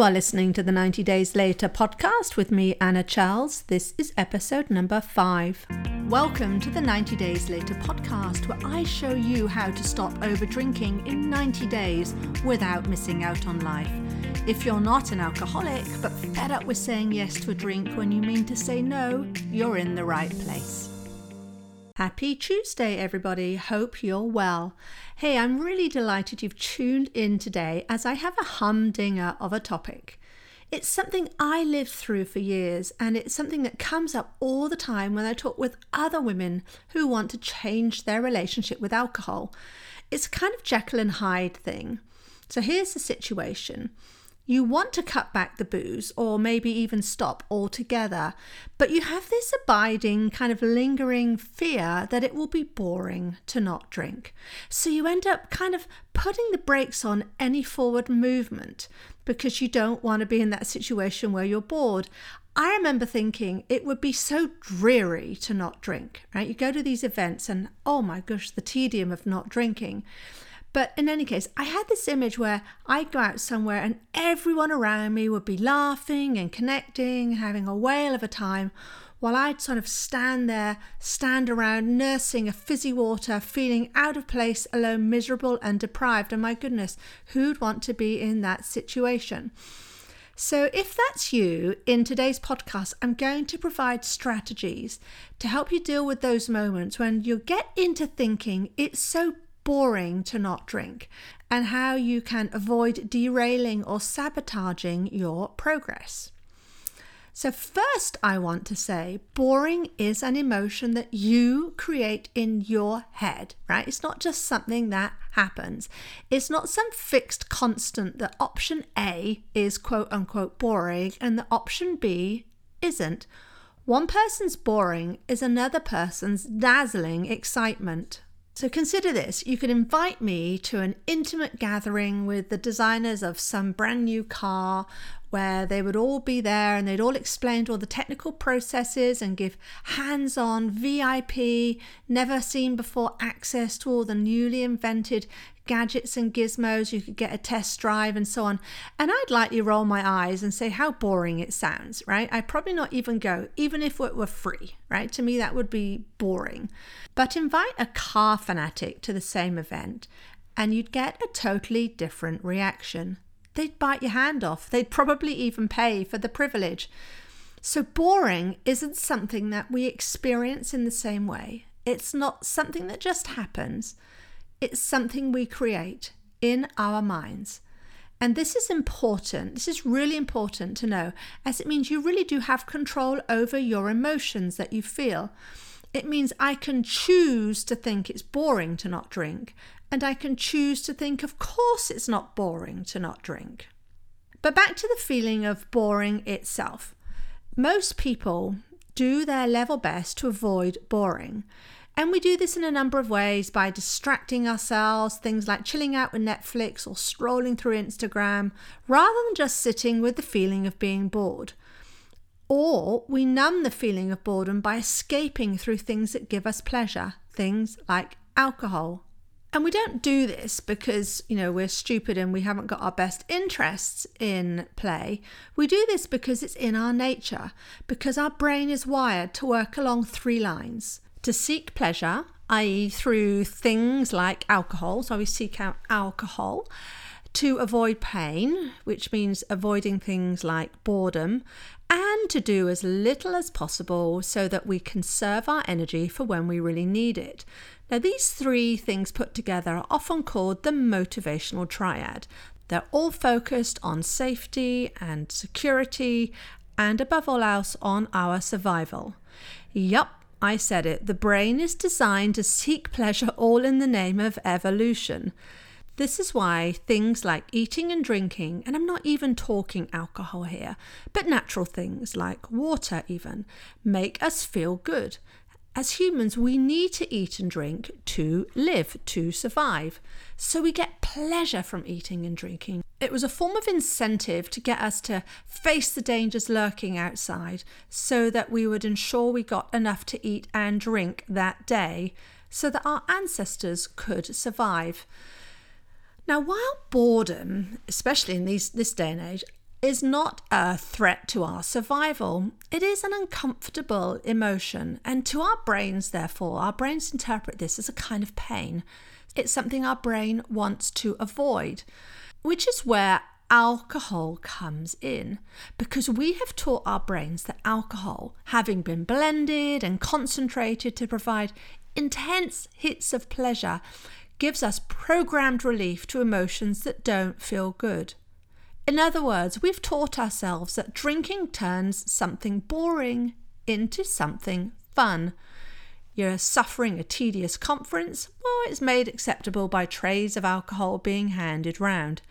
You are listening to the 90 Days Later podcast with me, Anna Charles. This is episode number five. Welcome to the 90 Days Later podcast, where I show you how to stop over drinking in 90 days without missing out on life. If you're not an alcoholic but fed up with saying yes to a drink when you mean to say no, you're in the right place. Happy Tuesday, everybody. Hope you're well. Hey, I'm really delighted you've tuned in today as I have a humdinger of a topic. It's something I lived through for years, and it's something that comes up all the time when I talk with other women who want to change their relationship with alcohol. It's a kind of Jekyll and Hyde thing. So here's the situation you want to cut back the booze or maybe even stop altogether, but you have this abiding, kind of lingering fear that it will be boring to not drink. So you end up kind of putting the brakes on any forward movement because you don't want to be in that situation where you're bored. I remember thinking it would be so dreary to not drink, right? You go to these events and oh my gosh, the tedium of not drinking. But in any case, I had this image where I'd go out somewhere and everyone around me would be laughing and connecting, having a whale of a time, while I'd sort of stand there, stand around, nursing a fizzy water, feeling out of place, alone, miserable, and deprived. And my goodness, who'd want to be in that situation? So, if that's you, in today's podcast, I'm going to provide strategies to help you deal with those moments when you get into thinking it's so boring to not drink, and how you can avoid derailing or sabotaging your progress. So, first, I want to say boring is an emotion that you create in your head, right? It's not just something that happens. It's not some fixed constant that option A is quote unquote boring and the option B isn't. One person's boring is another person's dazzling excitement. So consider this. You could invite me to an intimate gathering with the designers of some brand new car where they would all be there and they'd all explain all the technical processes and give hands on VIP, never seen before access to all the newly invented gadgets and gizmos. You could get a test drive and so on. And I'd likely roll my eyes and say how boring it sounds, right? I'd probably not even go, even if it were free, right? To me, that would be boring. But invite a car fanatic to the same event and you'd get a totally different reaction they'd bite your hand off. They'd probably even pay for the privilege. So, boring isn't something that we experience in the same way. It's not something that just happens, it's something we create in our minds. And this is important. This is really important to know, as it means you really do have control over your emotions that you feel. It means I can choose to think it's boring to not drink, and I can choose to think, of course, it's not boring to not drink. But back to the feeling of boring itself. Most people do their level best to avoid boring. And we do this in a number of ways by distracting ourselves, things like chilling out with Netflix or scrolling through Instagram, rather than just sitting with the feeling of being bored. Or we numb the feeling of boredom by escaping through things that give us pleasure, things like alcohol, and we don't do this because, you know, we're stupid and we haven't got our best interests in play. We do this because it's in our nature, because our brain is wired to work along three lines to seek pleasure, i.e., through things like alcohol. So we seek out alcohol to avoid pain, which means avoiding things like boredom, and to do as little as possible so that we conserve our energy for when we really need it. Now, these three things put together are often called the motivational triad. They're all focused on safety and security, and above all else, on our survival. Yup, I said it. The brain is designed to seek pleasure all in the name of evolution. This is why things like eating and drinking, and I'm not even talking alcohol here, but natural things like water, even, make us feel good. As humans, we need to eat and drink to live, to survive. So we get pleasure from eating and drinking. It was a form of incentive to get us to face the dangers lurking outside so that we would ensure we got enough to eat and drink that day so that our ancestors could survive. Now, while boredom, especially in these, this day and age, is not a threat to our survival. It is an uncomfortable emotion, and to our brains, therefore, our brains interpret this as a kind of pain. It's something our brain wants to avoid, which is where alcohol comes in because we have taught our brains that alcohol, having been blended and concentrated to provide intense hits of pleasure, gives us programmed relief to emotions that don't feel good. In other words, we've taught ourselves that drinking turns something boring into something fun. You're suffering a tedious conference, well, it's made acceptable by trays of alcohol being handed round.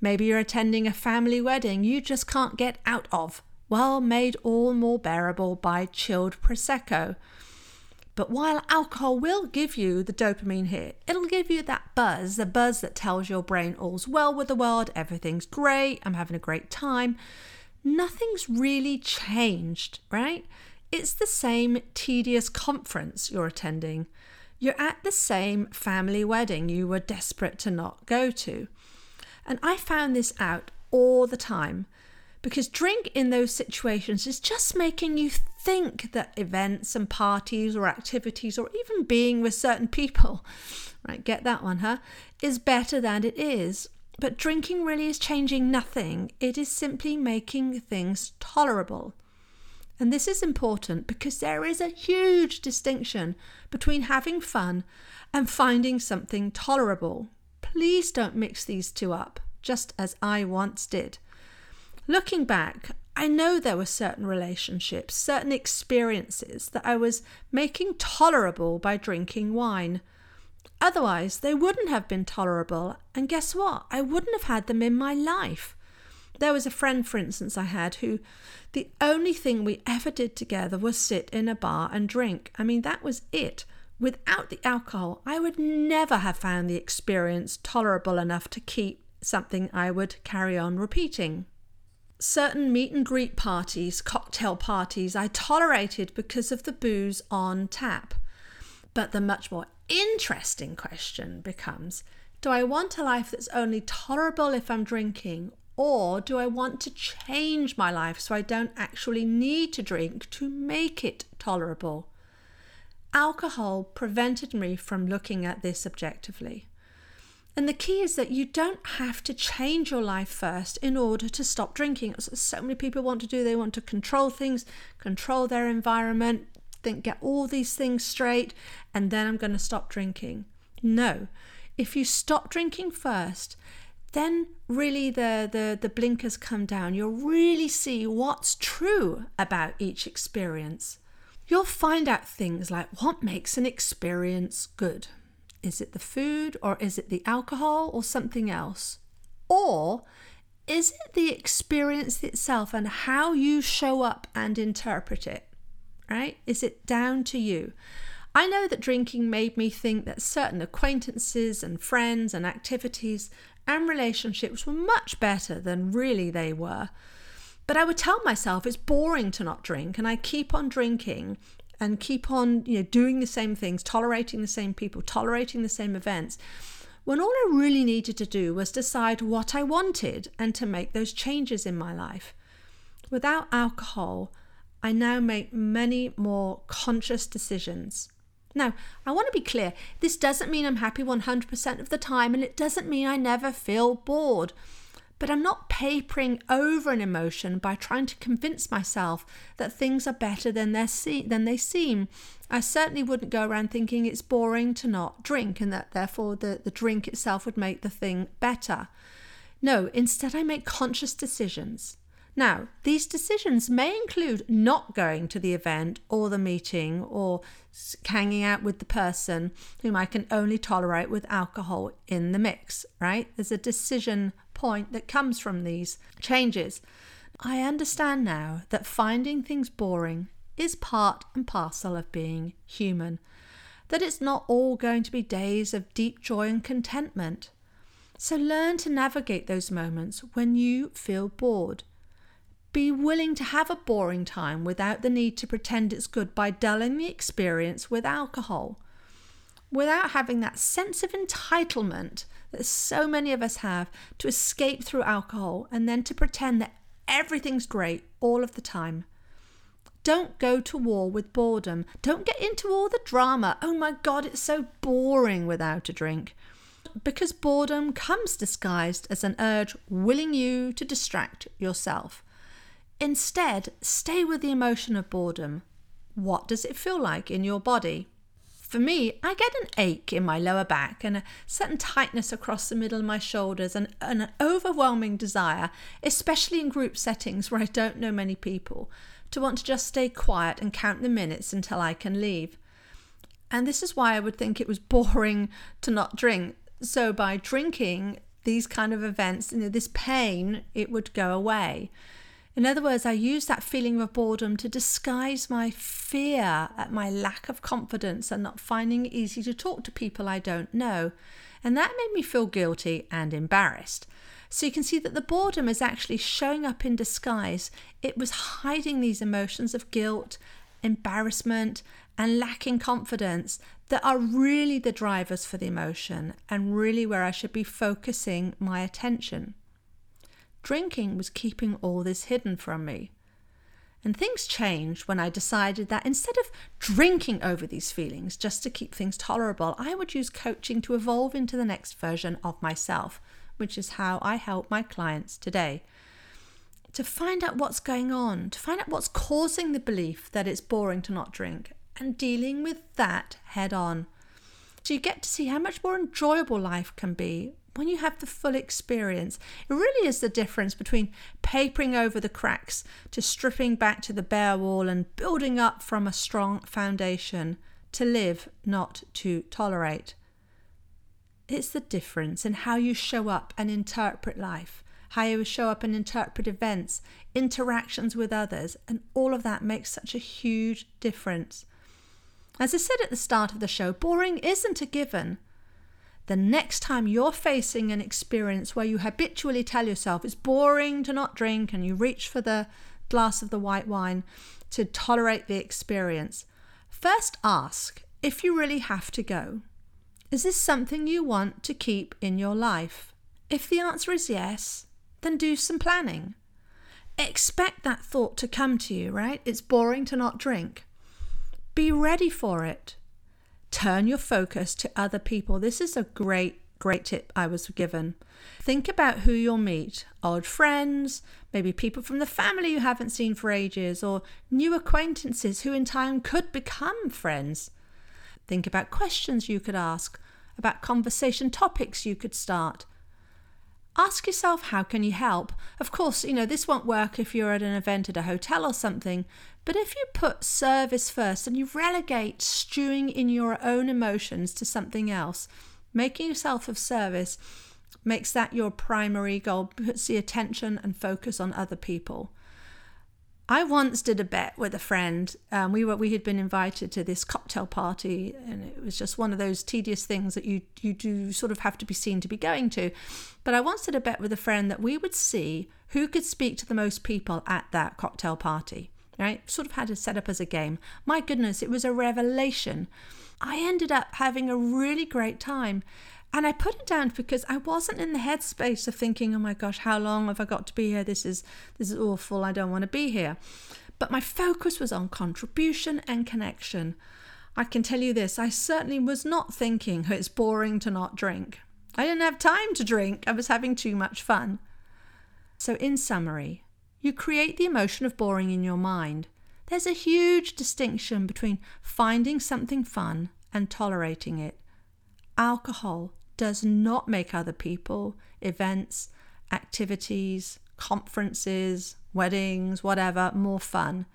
Maybe you're attending a family wedding you just can't get out of, well, made all more bearable by chilled Prosecco. But while alcohol will give you the dopamine hit, it'll give you that buzz, the buzz that tells your brain all's well with the world, everything's great, I'm having a great time. Nothing's really changed, right? It's the same tedious conference you're attending. You're at the same family wedding you were desperate to not go to. And I found this out all the time because drink in those situations is just making you think that events and parties or activities or even being with certain people, right, get that one, huh, is better than it is. But drinking really is changing nothing, it is simply making things tolerable. And this is important because there is a huge distinction between having fun and finding something tolerable. Please don't mix these two up, just as I once did. Looking back, I know there were certain relationships, certain experiences that I was making tolerable by drinking wine. Otherwise, they wouldn't have been tolerable, and guess what? I wouldn't have had them in my life. There was a friend, for instance, I had who the only thing we ever did together was sit in a bar and drink. I mean, that was it. Without the alcohol, I would never have found the experience tolerable enough to keep something I would carry on repeating certain meet and greet parties, cocktail parties, I tolerated because of the booze on tap. But the much more interesting question becomes do I want a life that's only tolerable if I'm drinking, or do I want to change my life so I don't actually need to drink to make it tolerable? Alcohol prevented me from looking at this objectively. And the key is that you don't have to change your life first in order to stop drinking. So many people want to do, they want to control things, control their environment, think, get all these things straight, and then I'm going to stop drinking. No. If you stop drinking first, then really the, the, the blinkers come down. You'll really see what's true about each experience. You'll find out things like what makes an experience good. Is it the food or is it the alcohol or something else? Or is it the experience itself and how you show up and interpret it? Right? Is it down to you? I know that drinking made me think that certain acquaintances and friends and activities and relationships were much better than really they were. But I would tell myself it's boring to not drink, and I keep on drinking and keep on you know doing the same things tolerating the same people tolerating the same events when all I really needed to do was decide what I wanted and to make those changes in my life. Without alcohol, I now make many more conscious decisions. Now, I want to be clear this doesn't mean I'm happy 100% of the time, and it doesn't mean I never feel bored. But I'm not papering over an emotion by trying to convince myself that things are better than, than they seem. I certainly wouldn't go around thinking it's boring to not drink and that therefore the, the drink itself would make the thing better. No, instead, I make conscious decisions. Now, these decisions may include not going to the event or the meeting or hanging out with the person whom I can only tolerate with alcohol in the mix, right? There's a decision point that comes from these changes. I understand now that finding things boring is part and parcel of being human, that it's not all going to be days of deep joy and contentment. So learn to navigate those moments when you feel bored. Be willing to have a boring time without the need to pretend it's good by dulling the experience with alcohol. Without having that sense of entitlement that so many of us have to escape through alcohol and then to pretend that everything's great all of the time. Don't go to war with boredom. Don't get into all the drama. Oh my God, it's so boring without a drink. Because boredom comes disguised as an urge willing you to distract yourself. Instead, stay with the emotion of boredom. What does it feel like in your body? For me, I get an ache in my lower back and a certain tightness across the middle of my shoulders and an overwhelming desire, especially in group settings where I don't know many people, to want to just stay quiet and count the minutes until I can leave. And this is why I would think it was boring to not drink. So by drinking these kind of events, you know, this pain, it would go away. In other words, I use that feeling of boredom to disguise my fear at my lack of confidence and not finding it easy to talk to people I don't know. And that made me feel guilty and embarrassed. So you can see that the boredom is actually showing up in disguise. It was hiding these emotions of guilt, embarrassment, and lacking confidence that are really the drivers for the emotion and really where I should be focusing my attention. Drinking was keeping all this hidden from me. And things changed when I decided that instead of drinking over these feelings just to keep things tolerable, I would use coaching to evolve into the next version of myself, which is how I help my clients today. To find out what's going on, to find out what's causing the belief that it's boring to not drink, and dealing with that head on. So you get to see how much more enjoyable life can be when you have the full experience, it really is the difference between papering over the cracks to stripping back to the bare wall and building up from a strong foundation to live, not to tolerate. It's the difference in how you show up and interpret life, how you show up and interpret events, interactions with others, and all of that makes such a huge difference. As I said at the start of the show, boring isn't a given the next time you're facing an experience where you habitually tell yourself it's boring to not drink and you reach for the glass of the white wine to tolerate the experience, first ask if you really have to go. Is this something you want to keep in your life? If the answer is yes, then do some planning. Expect that thought to come to you, right? It's boring to not drink. Be ready for it turn your focus to other people. This is a great, great tip I was given. Think about who you'll meet old friends, maybe people from the family you haven't seen for ages, or new acquaintances who in time could become friends. Think about questions you could ask, about conversation topics you could start. Ask yourself how can you help? Of course, you know, this won't work if you're at an event at a hotel or something, but if you put service first and you relegate stewing in your own emotions to something else, making yourself of service makes that your primary goal, puts the attention and focus on other people. I once did a bet with a friend. Um, we were we had been invited to this cocktail party, and it was just one of those tedious things that you you do sort of have to be seen to be going to. But I once did a bet with a friend that we would see who could speak to the most people at that cocktail party. Right, sort of had it set up as a game. My goodness, it was a revelation. I ended up having a really great time. And I put it down because I wasn't in the headspace of thinking, oh my gosh, how long have I got to be here? This is this is awful. I don't want to be here. But my focus was on contribution and connection. I can tell you this, I certainly was not thinking oh, it's boring to not drink. I didn't have time to drink. I was having too much fun. So in summary, you create the emotion of boring in your mind. There's a huge distinction between finding something fun and tolerating it. Alcohol does not make other people, events, activities, conferences, weddings, whatever, more fun.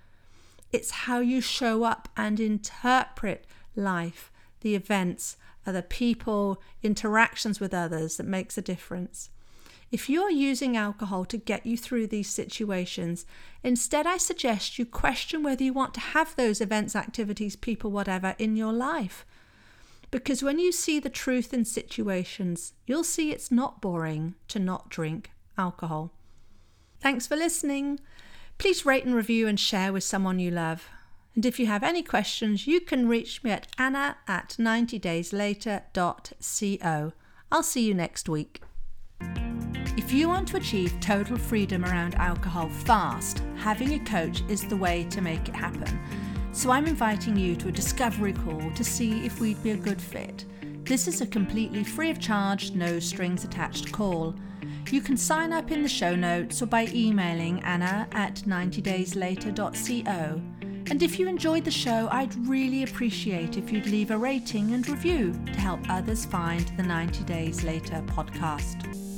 It's how you show up and interpret life, the events, other people, interactions with others that makes a difference. If you're using alcohol to get you through these situations, instead I suggest you question whether you want to have those events, activities, people, whatever in your life. Because when you see the truth in situations, you'll see it's not boring to not drink alcohol. Thanks for listening. Please rate and review and share with someone you love. And if you have any questions, you can reach me at anna at 90dayslater.co. I'll see you next week. If you want to achieve total freedom around alcohol fast, having a coach is the way to make it happen. So I'm inviting you to a discovery call to see if we'd be a good fit. This is a completely free of charge, no strings attached call. You can sign up in the show notes or by emailing anna at 90dayslater.co. And if you enjoyed the show, I'd really appreciate if you'd leave a rating and review to help others find the 90 Days Later podcast.